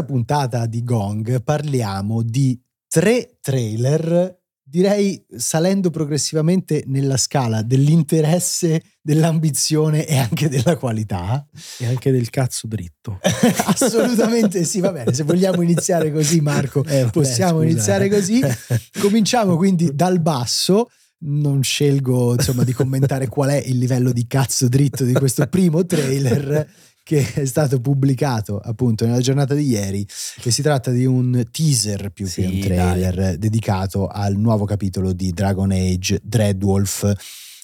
Questa puntata di Gong parliamo di tre trailer, direi salendo progressivamente nella scala dell'interesse, dell'ambizione e anche della qualità. E anche del cazzo dritto. Assolutamente sì, va bene, se vogliamo iniziare così Marco, eh, possiamo beh, iniziare così. Cominciamo quindi dal basso non scelgo insomma di commentare qual è il livello di cazzo dritto di questo primo trailer che è stato pubblicato appunto nella giornata di ieri e si tratta di un teaser più sì, che un trailer dai. dedicato al nuovo capitolo di Dragon Age Dreadwolf.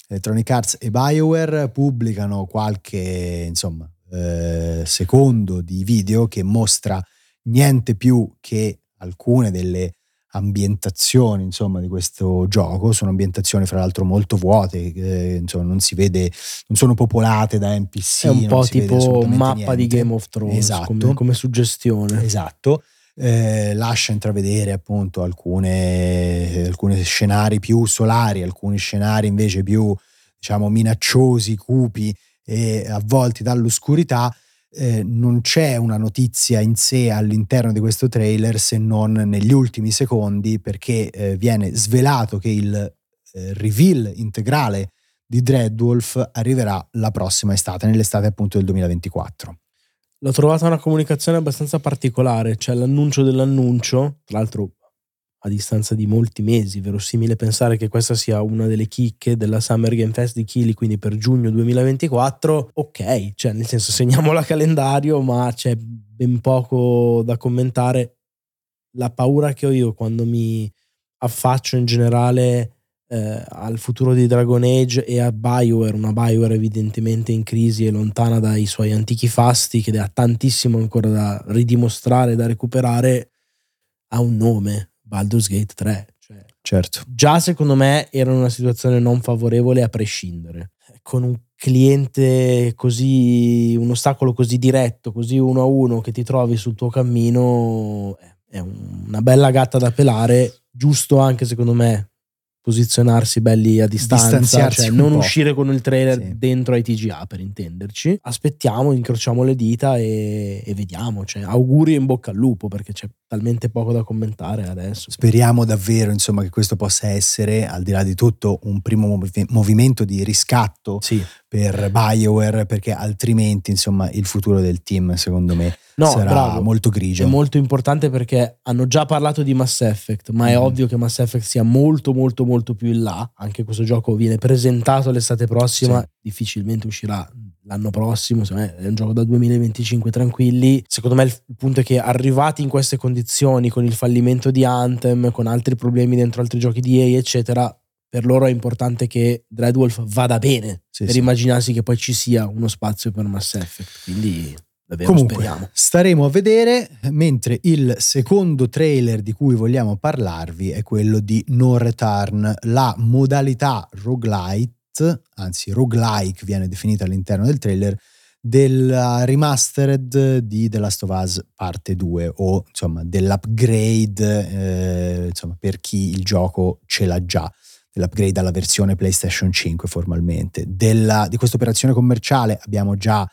Electronic Arts e BioWare pubblicano qualche insomma eh, secondo di video che mostra niente più che alcune delle ambientazioni insomma, di questo gioco sono ambientazioni fra l'altro molto vuote eh, insomma, non si vede non sono popolate da NPC è un po' tipo mappa niente. di Game of Thrones esatto. come, come suggestione esatto eh, lascia intravedere appunto alcune, alcuni scenari più solari alcuni scenari invece più diciamo minacciosi cupi e avvolti dall'oscurità eh, non c'è una notizia in sé all'interno di questo trailer se non negli ultimi secondi perché eh, viene svelato che il eh, reveal integrale di Dreadwolf arriverà la prossima estate, nell'estate appunto del 2024. L'ho trovata una comunicazione abbastanza particolare, cioè l'annuncio dell'annuncio, tra l'altro a distanza di molti mesi, verosimile pensare che questa sia una delle chicche della Summer Game Fest di Chili, quindi per giugno 2024, ok, cioè nel senso segniamo la calendario, ma c'è ben poco da commentare. La paura che ho io quando mi affaccio in generale eh, al futuro di Dragon Age e a Bioware, una Bioware evidentemente in crisi e lontana dai suoi antichi fasti, che ha tantissimo ancora da ridimostrare, da recuperare, ha un nome, Baldur's Gate 3. Cioè, certo. Già secondo me era una situazione non favorevole a prescindere. Con un cliente così, un ostacolo così diretto, così uno a uno che ti trovi sul tuo cammino, è una bella gatta da pelare, giusto anche secondo me posizionarsi belli a distanza, cioè non po'. uscire con il trailer sì. dentro ai TGA per intenderci. Aspettiamo, incrociamo le dita e, e vediamo. Cioè, auguri in bocca al lupo perché c'è talmente poco da commentare adesso. Speriamo davvero insomma, che questo possa essere, al di là di tutto, un primo movi- movimento di riscatto sì. per BioWare perché altrimenti insomma, il futuro del team secondo me no, sarà bravo. molto grigio. È molto importante perché hanno già parlato di Mass Effect, ma mm. è ovvio che Mass Effect sia molto molto molto più in là. Anche questo gioco viene presentato l'estate prossima, sì. difficilmente uscirà l'anno prossimo, è un gioco da 2025 tranquilli. Secondo me il punto è che arrivati in queste condizioni, con il fallimento di Anthem, con altri problemi dentro altri giochi di EA, eccetera, per loro è importante che Dreadwolf vada bene sì, per sì. immaginarsi che poi ci sia uno spazio per Mass Effect. Quindi Davvero Comunque, speriamo. staremo a vedere, mentre il secondo trailer di cui vogliamo parlarvi è quello di No Return, la modalità roguelite, anzi roguelike viene definita all'interno del trailer, della remastered di The Last of Us parte 2 o insomma dell'upgrade eh, insomma, per chi il gioco ce l'ha già dell'upgrade alla versione PlayStation 5 formalmente. Della, di questa operazione commerciale abbiamo già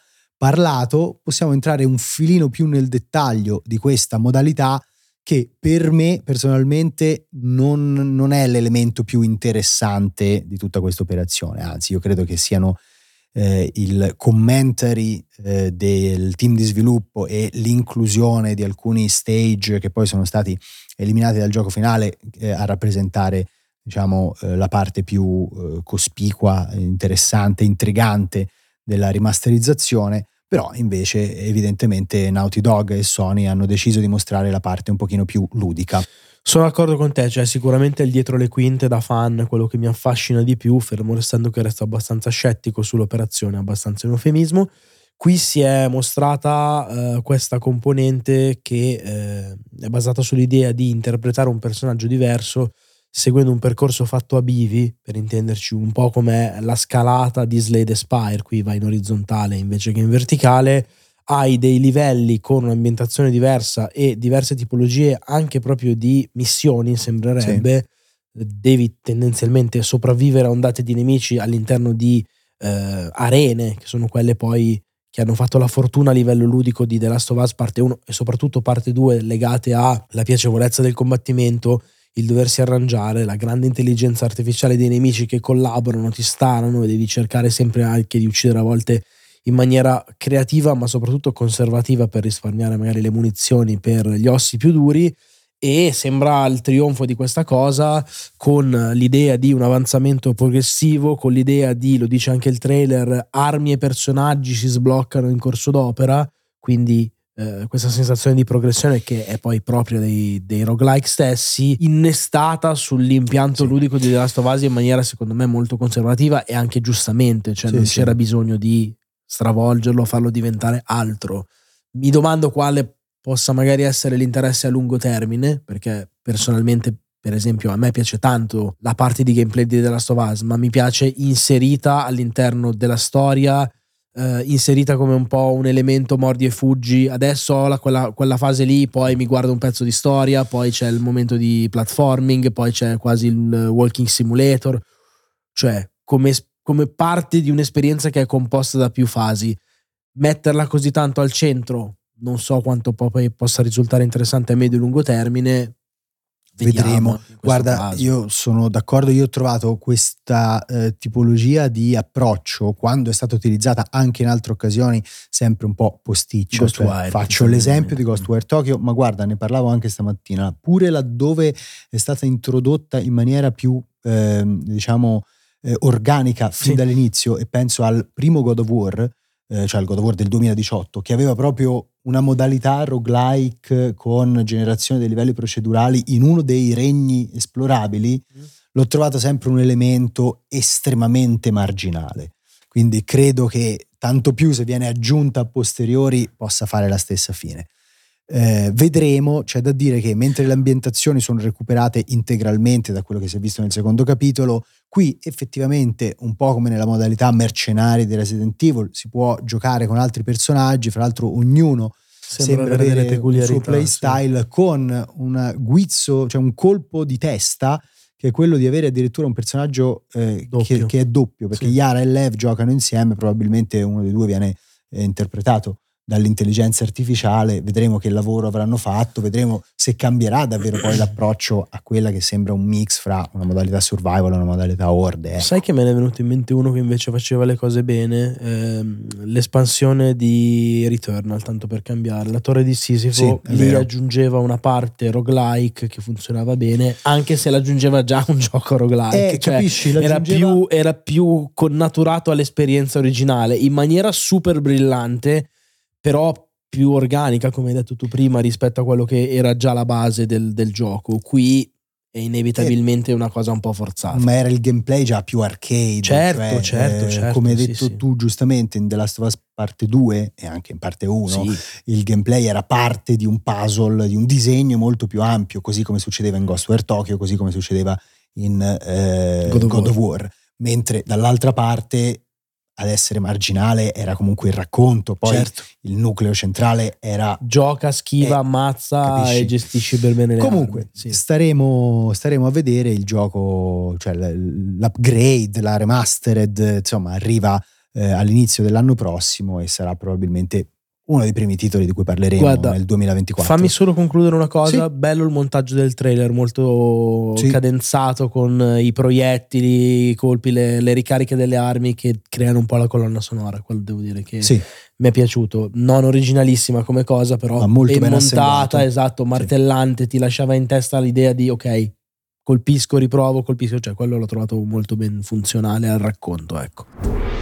parlato, possiamo entrare un filino più nel dettaglio di questa modalità che per me personalmente non, non è l'elemento più interessante di tutta questa operazione, anzi io credo che siano eh, il commentary eh, del team di sviluppo e l'inclusione di alcuni stage che poi sono stati eliminati dal gioco finale eh, a rappresentare diciamo, eh, la parte più eh, cospicua, interessante, intrigante della rimasterizzazione, però invece evidentemente Naughty Dog e Sony hanno deciso di mostrare la parte un pochino più ludica. Sono d'accordo con te, cioè sicuramente il dietro le quinte da fan quello che mi affascina di più, fermo restando che resto abbastanza scettico sull'operazione, abbastanza un eufemismo. Qui si è mostrata eh, questa componente che eh, è basata sull'idea di interpretare un personaggio diverso seguendo un percorso fatto a bivi, per intenderci un po' come la scalata di Slade Spire, qui va in orizzontale invece che in verticale, hai dei livelli con un'ambientazione diversa e diverse tipologie anche proprio di missioni, sembrerebbe. Sì. Devi tendenzialmente sopravvivere a ondate di nemici all'interno di eh, arene, che sono quelle poi che hanno fatto la fortuna a livello ludico di The Last of Us parte 1 e soprattutto parte 2 legate alla piacevolezza del combattimento, il doversi arrangiare, la grande intelligenza artificiale dei nemici che collaborano, ti stanano e devi cercare sempre anche di uccidere a volte in maniera creativa ma soprattutto conservativa per risparmiare magari le munizioni per gli ossi più duri. E sembra il trionfo di questa cosa con l'idea di un avanzamento progressivo, con l'idea di, lo dice anche il trailer, armi e personaggi si sbloccano in corso d'opera, quindi eh, questa sensazione di progressione che è poi propria dei, dei roguelike stessi, innestata sull'impianto sì. ludico di The Last of Us in maniera secondo me molto conservativa e anche giustamente, cioè sì, non sì. c'era bisogno di stravolgerlo, farlo diventare altro. Mi domando quale possa magari essere l'interesse a lungo termine, perché personalmente per esempio a me piace tanto la parte di gameplay di The Last of Us, ma mi piace inserita all'interno della storia, eh, inserita come un po' un elemento mordi e fuggi. Adesso ho la, quella, quella, fase lì, poi mi guardo un pezzo di storia, poi c'è il momento di platforming, poi c'è quasi il walking simulator, cioè come, come parte di un'esperienza che è composta da più fasi. Metterla così tanto al centro non so quanto poi possa risultare interessante a medio e lungo termine. Vedremo. Guarda, caso. io sono d'accordo, io ho trovato questa eh, tipologia di approccio quando è stata utilizzata anche in altre occasioni sempre un po' posticcio. Cioè, faccio l'esempio di Ghostwire Tokyo, ma guarda, ne parlavo anche stamattina, pure laddove è stata introdotta in maniera più, eh, diciamo, eh, organica fin sì. dall'inizio e penso al primo God of War, eh, cioè il God of War del 2018, che aveva proprio una modalità roguelike con generazione dei livelli procedurali in uno dei regni esplorabili, mm. l'ho trovato sempre un elemento estremamente marginale. Quindi credo che tanto più se viene aggiunta a posteriori possa fare la stessa fine. Eh, vedremo, c'è da dire che mentre le ambientazioni sono recuperate integralmente da quello che si è visto nel secondo capitolo, qui effettivamente un po' come nella modalità mercenari di Resident Evil si può giocare con altri personaggi, fra l'altro ognuno sembra, sembra avere, avere il suo playstyle sì. con un guizzo, cioè un colpo di testa che è quello di avere addirittura un personaggio eh, che, che, è doppio, perché sì. Yara e Lev giocano insieme, probabilmente uno dei due viene eh, interpretato dall'intelligenza artificiale, vedremo che lavoro avranno fatto, vedremo se cambierà davvero poi l'approccio a quella che sembra un mix fra una modalità survival e una modalità horde. Eh. Sai che me ne è venuto in mente uno che invece faceva le cose bene? Ehm, l'espansione di Returnal, tanto per cambiare. La torre di Sisifo sì, lì vero. aggiungeva una parte roguelike che funzionava bene, anche se l'aggiungeva già un gioco roguelike. Eh, cioè, capisci, era, più, era più connaturato all'esperienza originale in maniera super brillante però più organica, come hai detto tu prima, rispetto a quello che era già la base del, del gioco. Qui è inevitabilmente una cosa un po' forzata. Ma era il gameplay già più arcade. Certo, cioè, certo, eh, certo. Come hai detto sì, tu sì. giustamente in The Last of Us parte 2 e anche in parte 1, sì. il gameplay era parte di un puzzle, di un disegno molto più ampio, così come succedeva in Ghostware Tokyo, così come succedeva in eh, God, of, God of War. Mentre dall'altra parte ad essere marginale era comunque il racconto, poi certo. il nucleo centrale era... Gioca, schiva, eh, ammazza capisci? e gestisci per bene le Comunque, sì. staremo, staremo, a vedere il gioco, cioè l'upgrade, la remastered, insomma, arriva eh, all'inizio dell'anno prossimo e sarà probabilmente uno dei primi titoli di cui parleremo Guarda, nel 2024. Fammi solo concludere una cosa: sì. bello il montaggio del trailer, molto sì. cadenzato con i proiettili, i colpi, le, le, ricariche delle armi che creano un po' la colonna sonora. Quello devo dire che sì. mi è piaciuto. Non originalissima come cosa, però Ma molto ben montata, esatto, martellante, ti lasciava in testa l'idea di ok. Colpisco, riprovo, colpisco, cioè quello l'ho trovato molto ben funzionale al racconto, ecco.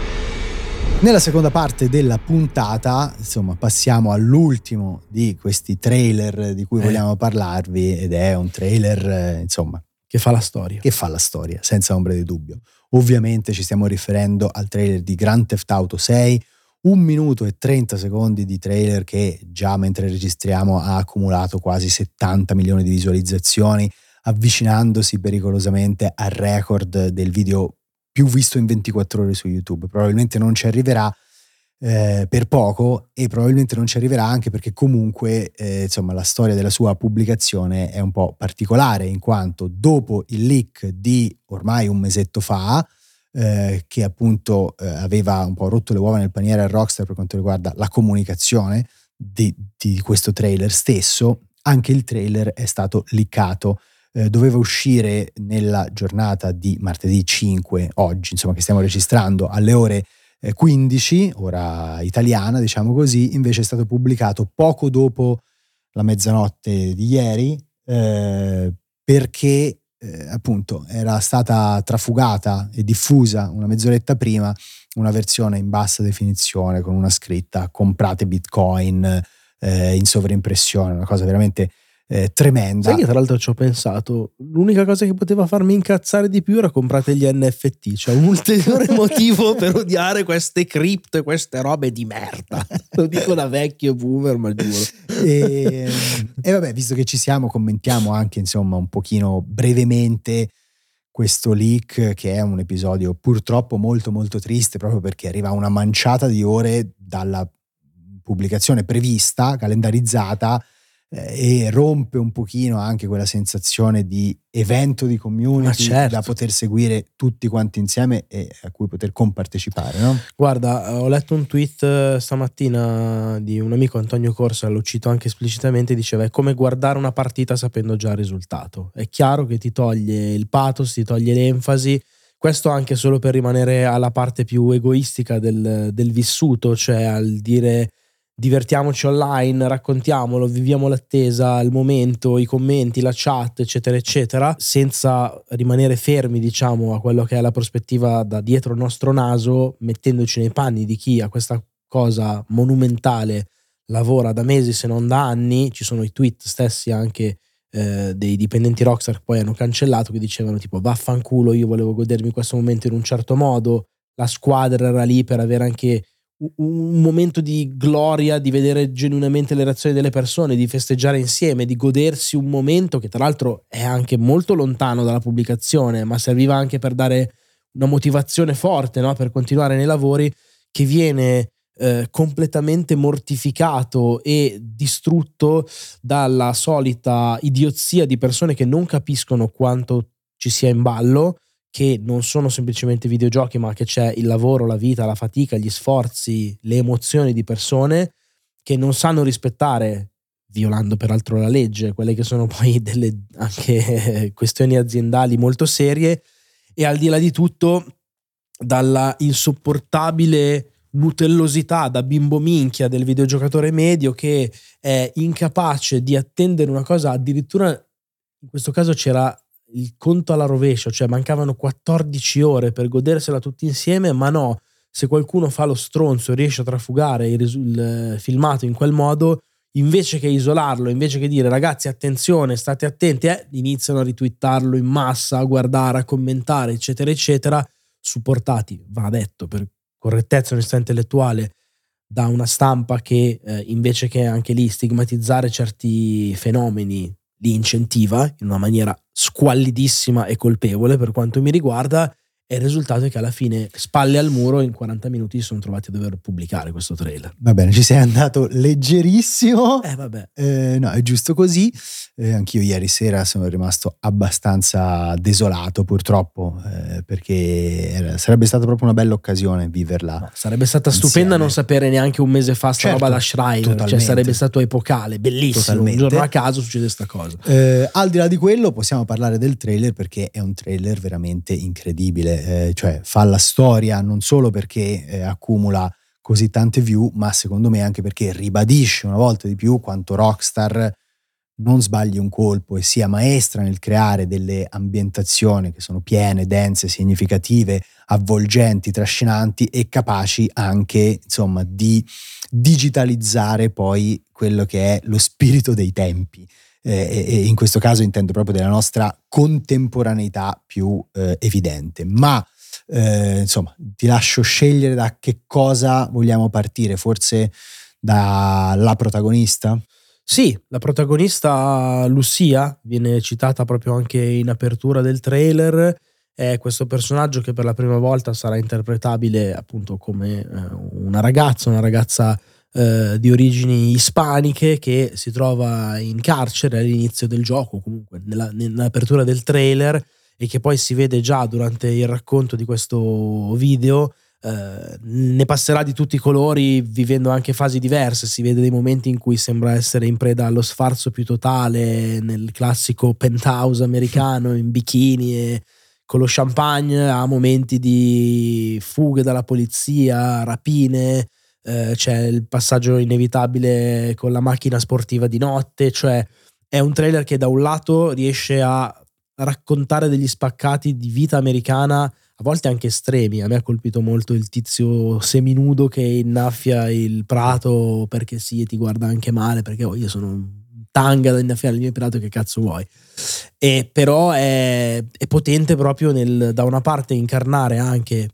Nella seconda parte della puntata, insomma, passiamo all'ultimo di questi trailer di cui eh. vogliamo parlarvi ed è un trailer, eh, insomma, che fa la storia. Che fa la storia, senza ombra di dubbio. Ovviamente ci stiamo riferendo al trailer di Grand Theft Auto 6, un minuto e 30 secondi di trailer che già mentre registriamo ha accumulato quasi 70 milioni di visualizzazioni, avvicinandosi pericolosamente al record del video più visto in 24 ore su YouTube. Probabilmente non ci arriverà eh, per poco e probabilmente non ci arriverà anche perché comunque eh, insomma, la storia della sua pubblicazione è un po' particolare in quanto dopo il leak di ormai un mesetto fa eh, che appunto eh, aveva un po' rotto le uova nel paniere a Rockstar per quanto riguarda la comunicazione di, di questo trailer stesso, anche il trailer è stato liccato. Eh, doveva uscire nella giornata di martedì 5, oggi, insomma, che stiamo registrando alle ore 15, eh, ora italiana, diciamo così, invece è stato pubblicato poco dopo la mezzanotte di ieri, eh, perché eh, appunto era stata trafugata e diffusa una mezz'oretta prima una versione in bassa definizione con una scritta comprate bitcoin eh, in sovraimpressione, una cosa veramente eh, tremenda. Sai che tra l'altro ci ho pensato, l'unica cosa che poteva farmi incazzare di più era comprate gli NFT, cioè un ulteriore motivo per odiare queste cripto e queste robe di merda. Lo dico da vecchio boomer, ma giuro. E, e vabbè, visto che ci siamo, commentiamo anche insomma un pochino brevemente questo leak che è un episodio purtroppo molto molto triste proprio perché arriva una manciata di ore dalla pubblicazione prevista, calendarizzata e rompe un pochino anche quella sensazione di evento di community certo. da poter seguire tutti quanti insieme e a cui poter compartecipare. No? Guarda, ho letto un tweet eh, stamattina di un amico Antonio Corsa, lo cito anche esplicitamente, diceva è come guardare una partita sapendo già il risultato. È chiaro che ti toglie il pathos, ti toglie l'enfasi. Questo anche solo per rimanere alla parte più egoistica del, del vissuto, cioè al dire divertiamoci online, raccontiamolo, viviamo l'attesa, il momento, i commenti, la chat, eccetera, eccetera, senza rimanere fermi, diciamo, a quello che è la prospettiva da dietro il nostro naso, mettendoci nei panni di chi a questa cosa monumentale lavora da mesi se non da anni. Ci sono i tweet stessi anche eh, dei dipendenti Rockstar che poi hanno cancellato, che dicevano tipo vaffanculo, io volevo godermi questo momento in un certo modo, la squadra era lì per avere anche un momento di gloria, di vedere genuinamente le reazioni delle persone, di festeggiare insieme, di godersi un momento che tra l'altro è anche molto lontano dalla pubblicazione, ma serviva anche per dare una motivazione forte no? per continuare nei lavori, che viene eh, completamente mortificato e distrutto dalla solita idiozia di persone che non capiscono quanto ci sia in ballo che non sono semplicemente videogiochi, ma che c'è il lavoro, la vita, la fatica, gli sforzi, le emozioni di persone che non sanno rispettare, violando peraltro la legge, quelle che sono poi delle anche questioni aziendali molto serie. E al di là di tutto dalla insopportabile nutellosità da bimbo minchia del videogiocatore medio che è incapace di attendere una cosa addirittura in questo caso c'era il conto alla rovescia, cioè mancavano 14 ore per godersela tutti insieme, ma no, se qualcuno fa lo stronzo e riesce a trafugare il, il filmato in quel modo, invece che isolarlo, invece che dire ragazzi attenzione, state attenti, eh, iniziano a ritwittarlo in massa, a guardare, a commentare, eccetera, eccetera, supportati, va detto, per correttezza onestà intellettuale, da una stampa che eh, invece che anche lì stigmatizzare certi fenomeni li incentiva in una maniera squallidissima e colpevole per quanto mi riguarda e il risultato è che alla fine, spalle al muro, in 40 minuti si sono trovati a dover pubblicare questo trailer. Va bene, ci sei andato leggerissimo. Eh, vabbè. Eh, no, è giusto così. Eh, anch'io ieri sera sono rimasto abbastanza desolato, purtroppo, eh, perché era, sarebbe stata proprio una bella occasione viverla. No, sarebbe stata insieme. stupenda non sapere neanche un mese fa sta certo, roba da Schreier. Cioè, sarebbe stato epocale, bellissimo. Totalmente. Un giorno a caso succede questa cosa. Eh, al di là di quello, possiamo parlare del trailer perché è un trailer veramente incredibile eh, cioè fa la storia non solo perché eh, accumula così tante view, ma secondo me anche perché ribadisce una volta di più quanto Rockstar non sbagli un colpo e sia maestra nel creare delle ambientazioni che sono piene, dense, significative, avvolgenti, trascinanti e capaci anche, insomma, di digitalizzare poi quello che è lo spirito dei tempi eh, e in questo caso intendo proprio della nostra contemporaneità più eh, evidente. Ma eh, insomma, ti lascio scegliere da che cosa vogliamo partire, forse dalla protagonista? Sì, la protagonista Lucia viene citata proprio anche in apertura del trailer. È questo personaggio che per la prima volta sarà interpretabile appunto come eh, una ragazza, una ragazza eh, di origini ispaniche che si trova in carcere all'inizio del gioco, comunque nella, nell'apertura del trailer e che poi si vede già durante il racconto di questo video, eh, ne passerà di tutti i colori vivendo anche fasi diverse, si vede dei momenti in cui sembra essere in preda allo sfarzo più totale nel classico penthouse americano in bikini e con lo champagne, a momenti di fughe dalla polizia, rapine, eh, c'è il passaggio inevitabile con la macchina sportiva di notte, cioè è un trailer che da un lato riesce a raccontare degli spaccati di vita americana a volte anche estremi. A me ha colpito molto il tizio seminudo che innaffia il prato perché sì, e ti guarda anche male perché oh, io sono un tanga da innaffiare il mio prato, che cazzo vuoi? E però è, è potente proprio nel, da una parte, incarnare anche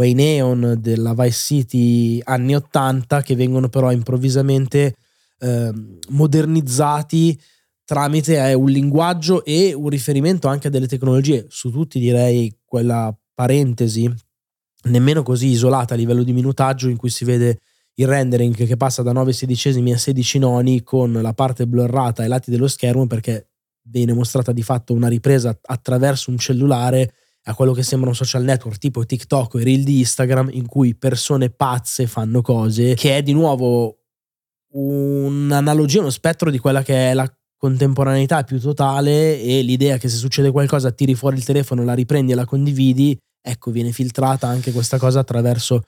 quei neon della Vice City anni 80 che vengono però improvvisamente eh, modernizzati tramite eh, un linguaggio e un riferimento anche a delle tecnologie. Su tutti direi quella parentesi nemmeno così isolata a livello di minutaggio in cui si vede il rendering che passa da 9 sedicesimi a 16 noni con la parte blurrata ai lati dello schermo perché viene mostrata di fatto una ripresa attraverso un cellulare a quello che sembra un social network tipo TikTok o i reel di Instagram in cui persone pazze fanno cose che è di nuovo un'analogia, uno spettro di quella che è la contemporaneità più totale e l'idea che se succede qualcosa tiri fuori il telefono, la riprendi e la condividi ecco, viene filtrata anche questa cosa attraverso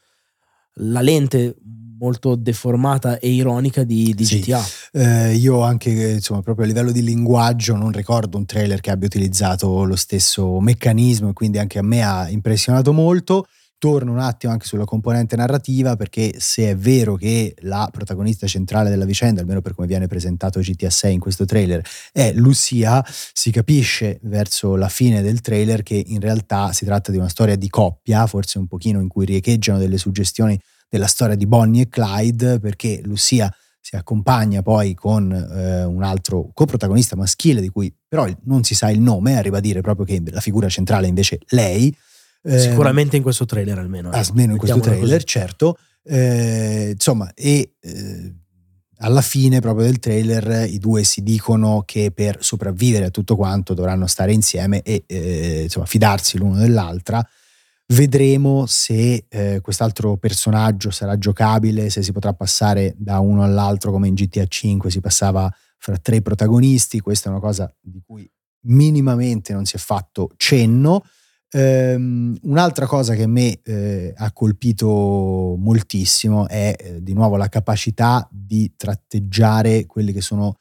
la lente molto deformata e ironica di, di sì. GTA. Eh, io anche, insomma, proprio a livello di linguaggio non ricordo un trailer che abbia utilizzato lo stesso meccanismo e quindi anche a me ha impressionato molto. Torno un attimo anche sulla componente narrativa perché se è vero che la protagonista centrale della vicenda, almeno per come viene presentato GTA 6 in questo trailer, è Lucia, si capisce verso la fine del trailer che in realtà si tratta di una storia di coppia, forse un pochino in cui riecheggiano delle suggestioni della storia di Bonnie e Clyde, perché Lucia si accompagna poi con eh, un altro coprotagonista maschile di cui però non si sa il nome, arriva a dire proprio che la figura centrale è invece lei, Ehm, Sicuramente in questo trailer almeno. Eh. Almeno in questo trailer, così. certo. Eh, insomma, e eh, alla fine proprio del trailer i due si dicono che per sopravvivere a tutto quanto dovranno stare insieme e eh, insomma, fidarsi l'uno dell'altra. Vedremo se eh, quest'altro personaggio sarà giocabile, se si potrà passare da uno all'altro come in GTA 5 si passava fra tre protagonisti. Questa è una cosa di cui minimamente non si è fatto cenno. Um, un'altra cosa che a me eh, ha colpito moltissimo è eh, di nuovo la capacità di tratteggiare quelli che sono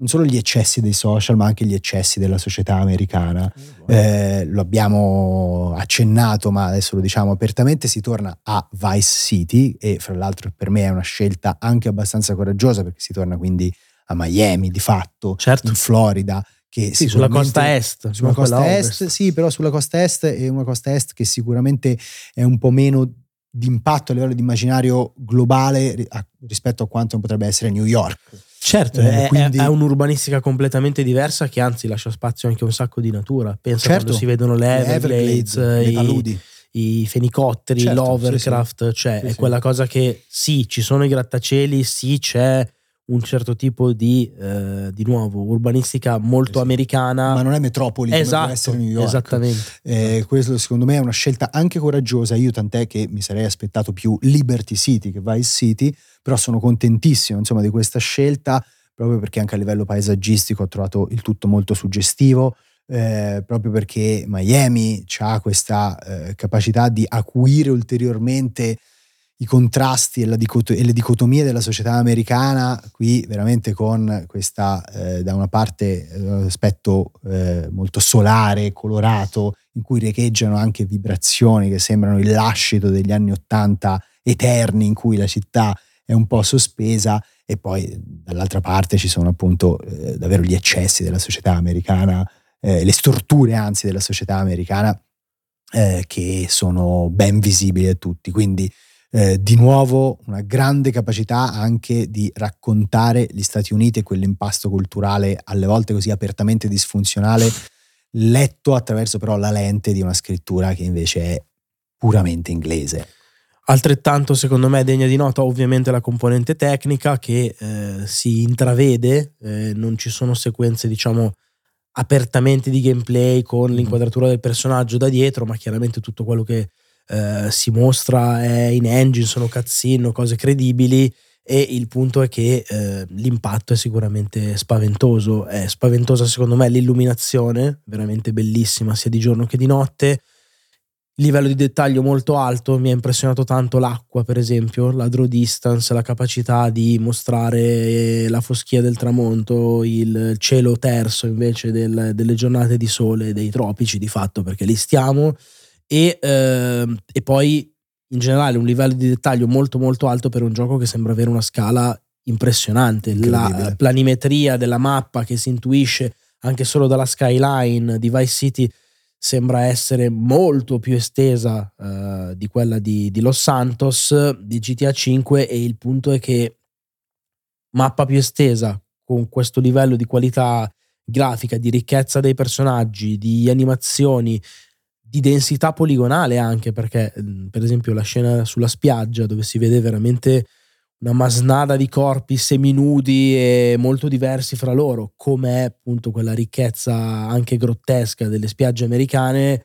non solo gli eccessi dei social, ma anche gli eccessi della società americana. Eh, lo abbiamo accennato, ma adesso lo diciamo apertamente, si torna a Vice City e fra l'altro per me è una scelta anche abbastanza coraggiosa perché si torna quindi a Miami di fatto, certo. in Florida che sì, sulla costa est. Sulla costa est, sì, però sulla costa est è una costa est che sicuramente è un po' meno di impatto a livello di immaginario globale rispetto a quanto potrebbe essere New York. Certo, eh, è, quindi... è, un'urbanistica completamente diversa che anzi lascia spazio anche a un sacco di natura. Pensa certo, quando si vedono le Everglades, le Everglades i, i, fenicotteri, certo, l'Overcraft, sì, sì. cioè sì, è quella cosa che sì, ci sono i grattacieli, sì, c'è un certo tipo di, eh, di nuovo, urbanistica molto esatto. americana. Ma non è metropoli esatto, come essere New York. Esattamente. Eh, questo secondo me è una scelta anche coraggiosa. Io tant'è che mi sarei aspettato più Liberty City che Vice City, però sono contentissimo insomma, di questa scelta, proprio perché anche a livello paesaggistico ho trovato il tutto molto suggestivo. Eh, proprio perché Miami ha questa eh, capacità di acuire ulteriormente i contrasti e, dicot- e, le dicotomie della società americana, qui veramente con questa, eh, da una parte, eh, un aspetto eh, molto solare, colorato, in cui riecheggiano anche vibrazioni che sembrano il lascito degli anni Ottanta eterni, in cui la città è un po' sospesa, e poi dall'altra parte ci sono appunto eh, davvero gli eccessi della società americana, eh, le storture anzi della società americana, eh, che sono ben visibili a tutti. Quindi eh, di nuovo una grande capacità anche di raccontare gli Stati Uniti e quell'impasto culturale alle volte così apertamente disfunzionale, letto attraverso però la lente di una scrittura che invece è puramente inglese. Altrettanto, secondo me, degna di nota ovviamente la componente tecnica che eh, si intravede, eh, non ci sono sequenze, diciamo, apertamente di gameplay con l'inquadratura del personaggio da dietro, ma chiaramente tutto quello che eh, si mostra è in engine, sono cutscene, cose credibili e il punto è che eh, l'impatto è sicuramente spaventoso, è spaventosa secondo me l'illuminazione, veramente bellissima sia di giorno che di notte, livello di dettaglio molto alto, mi ha impressionato tanto l'acqua per esempio, la draw distance, la capacità di mostrare la foschia del tramonto, il cielo terso invece del, delle giornate di sole dei tropici di fatto perché li stiamo e, eh, e poi in generale un livello di dettaglio molto molto alto per un gioco che sembra avere una scala impressionante, la planimetria della mappa che si intuisce anche solo dalla skyline di Vice City sembra essere molto più estesa uh, di quella di, di, Los Santos, di GTA 5 e il punto è che mappa più estesa con questo livello di qualità grafica, di ricchezza dei personaggi, di animazioni, di densità poligonale anche perché per esempio la scena sulla spiaggia dove si vede veramente una masnada di corpi seminudi e molto diversi fra loro, come è appunto quella ricchezza anche grottesca delle spiagge americane,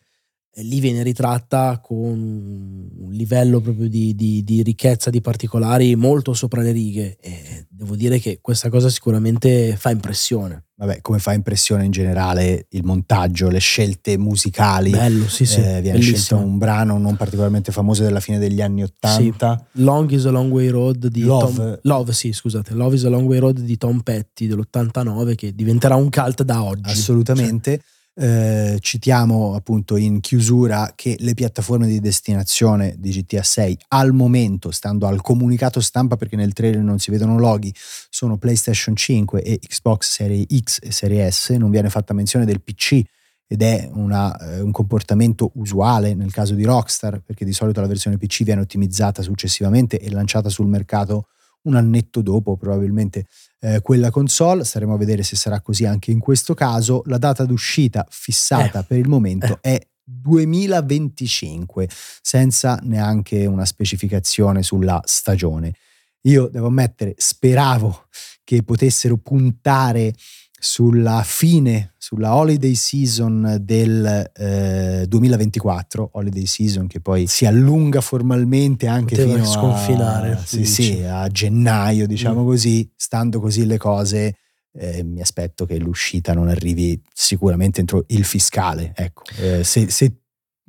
lì viene ritratta con un livello proprio di, di, di, ricchezza di particolari molto sopra le righe e devo dire che questa cosa sicuramente fa impressione. Vabbè, come fa impressione in generale il montaggio, le scelte musicali. Bello, sì, sì. Eh, viene scelto un brano non particolarmente famoso della fine degli anni Ottanta. Sì. Long is a Long Way Road di Love. Tom... Love, sì, scusate. Love is a Long Way Road di Tom Petty dell'89 che diventerà un cult da oggi. Assolutamente. Cioè eh, citiamo appunto in chiusura che le piattaforme di destinazione di GTA 6 al momento, stando al comunicato stampa perché nel trailer non si vedono loghi, sono PlayStation 5 e Xbox Serie X e Serie S, non viene fatta menzione del PC ed è una, eh, un comportamento usuale nel caso di Rockstar perché di solito la versione PC viene ottimizzata successivamente e lanciata sul mercato un annetto dopo probabilmente eh, quella console, staremo a vedere se sarà così anche in questo caso, la data d'uscita fissata eh. per il momento eh. è 2025 senza neanche una specificazione sulla stagione. Io devo ammettere, speravo che potessero puntare sulla fine, sulla holiday season del eh, 2024, holiday season che poi si allunga formalmente anche Poteva fino sconfinare, a, sì, sì, a gennaio, diciamo mm. così, stando così le cose. Eh, mi aspetto che l'uscita non arrivi sicuramente entro il fiscale. Ecco, eh, se, se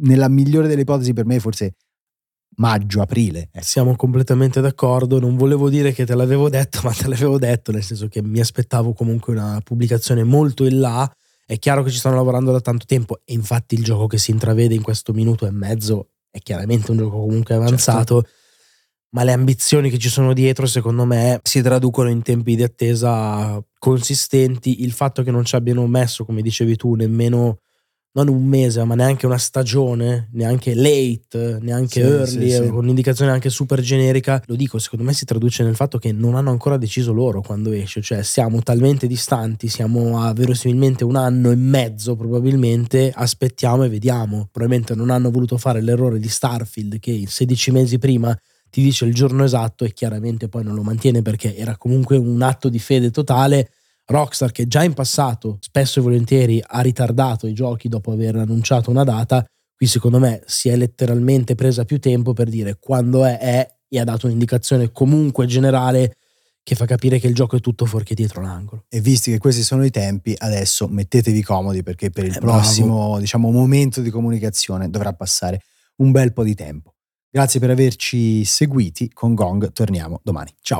nella migliore delle ipotesi per me forse maggio, aprile. Eh. Siamo completamente d'accordo, non volevo dire che te l'avevo detto, ma te l'avevo detto, nel senso che mi aspettavo comunque una pubblicazione molto in là. È chiaro che ci stanno lavorando da tanto tempo e infatti il gioco che si intravede in questo minuto e mezzo è chiaramente un gioco comunque avanzato. Certo. Ma le ambizioni che ci sono dietro, secondo me, si traducono in tempi di attesa consistenti. Il fatto che non ci abbiano messo, come dicevi tu, nemmeno non un mese, ma neanche una stagione, neanche late, neanche sì, early, sì, sì. con un'indicazione anche super generica. Lo dico, secondo me si traduce nel fatto che non hanno ancora deciso loro quando esce, cioè siamo talmente distanti, siamo a verosimilmente un anno e mezzo probabilmente, aspettiamo e vediamo. Probabilmente non hanno voluto fare l'errore di Starfield che 16 mesi prima ti dice il giorno esatto e chiaramente poi non lo mantiene perché era comunque un atto di fede totale Rockstar che già in passato spesso e volentieri ha ritardato i giochi dopo aver annunciato una data, qui secondo me si è letteralmente presa più tempo per dire quando è, è e ha dato un'indicazione comunque generale che fa capire che il gioco è tutto fuorché dietro l'angolo. E visti che questi sono i tempi, adesso mettetevi comodi perché per il eh, prossimo diciamo, momento di comunicazione dovrà passare un bel po' di tempo. Grazie per averci seguiti, con Gong torniamo domani. Ciao!